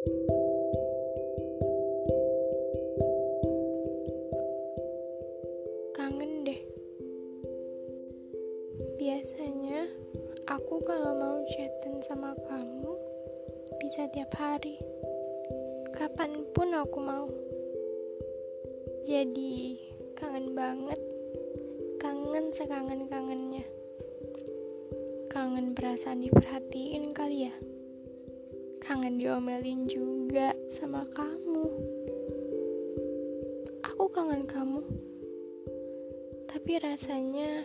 Kangen deh. Biasanya aku kalau mau chatin sama kamu bisa tiap hari. Kapan pun aku mau. Jadi kangen banget. Kangen sekangen-kangennya. Kangen perasaan diperhatiin kali ya. Kangen diomelin juga sama kamu. Aku kangen kamu. Tapi rasanya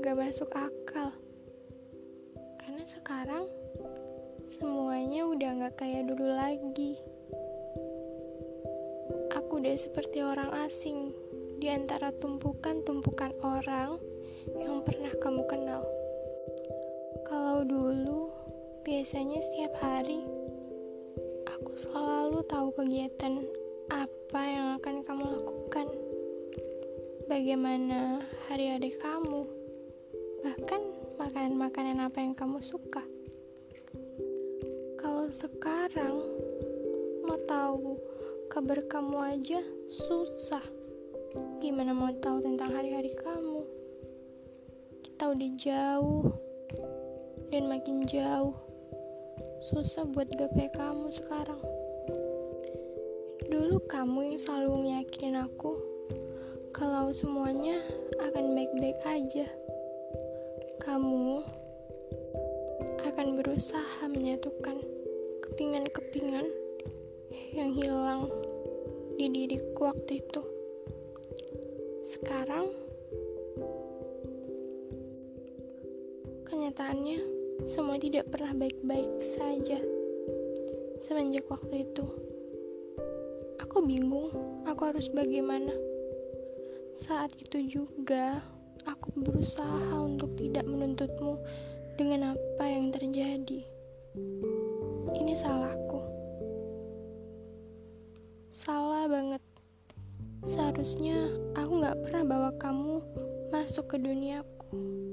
gak masuk akal. Karena sekarang semuanya udah gak kayak dulu lagi. Aku udah seperti orang asing. Di antara tumpukan-tumpukan orang yang pernah kamu kenal biasanya setiap hari aku selalu tahu kegiatan apa yang akan kamu lakukan bagaimana hari adik kamu, bahkan makanan-makanan apa yang kamu suka. Kalau sekarang mau tahu kabar kamu aja susah. Gimana mau tahu tentang hari-hari kamu? Kita udah jauh dan makin jauh. Susah buat gapai kamu sekarang. Dulu kamu yang selalu ngeyakinin aku kalau semuanya akan baik-baik aja. Kamu akan berusaha menyatukan kepingan-kepingan yang hilang di diriku waktu itu. Sekarang, kenyataannya semua tidak pernah baik-baik saja. Semenjak waktu itu, aku bingung aku harus bagaimana. Saat itu juga, aku berusaha untuk tidak menuntutmu dengan apa yang terjadi. Ini salahku. Salah banget. Seharusnya aku gak pernah bawa kamu masuk ke duniaku.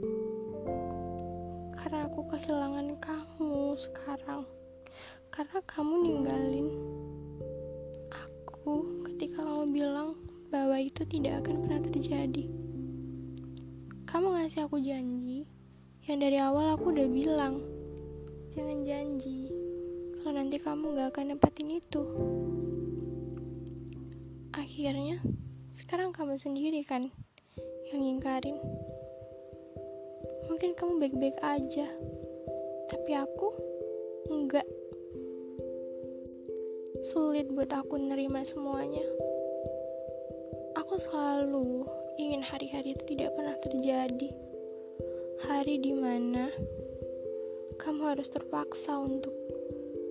Karena aku kehilangan kamu sekarang. Karena kamu ninggalin aku ketika kamu bilang bahwa itu tidak akan pernah terjadi. Kamu ngasih aku janji yang dari awal aku udah bilang, jangan janji kalau nanti kamu gak akan nempatin itu. Akhirnya, sekarang kamu sendiri kan yang ngingkarin. Mungkin kamu baik-baik aja, tapi aku enggak. Sulit buat aku nerima semuanya. Aku selalu ingin hari-hari itu tidak pernah terjadi. Hari di mana kamu harus terpaksa untuk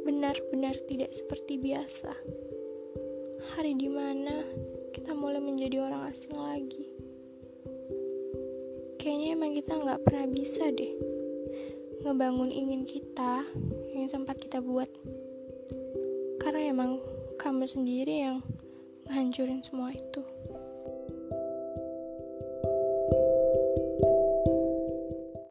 benar-benar tidak seperti biasa. Hari di mana kita mulai menjadi orang asing lagi. Kayaknya emang kita nggak pernah bisa deh ngebangun ingin kita yang sempat kita buat. Karena emang kamu sendiri yang ngancurin semua itu.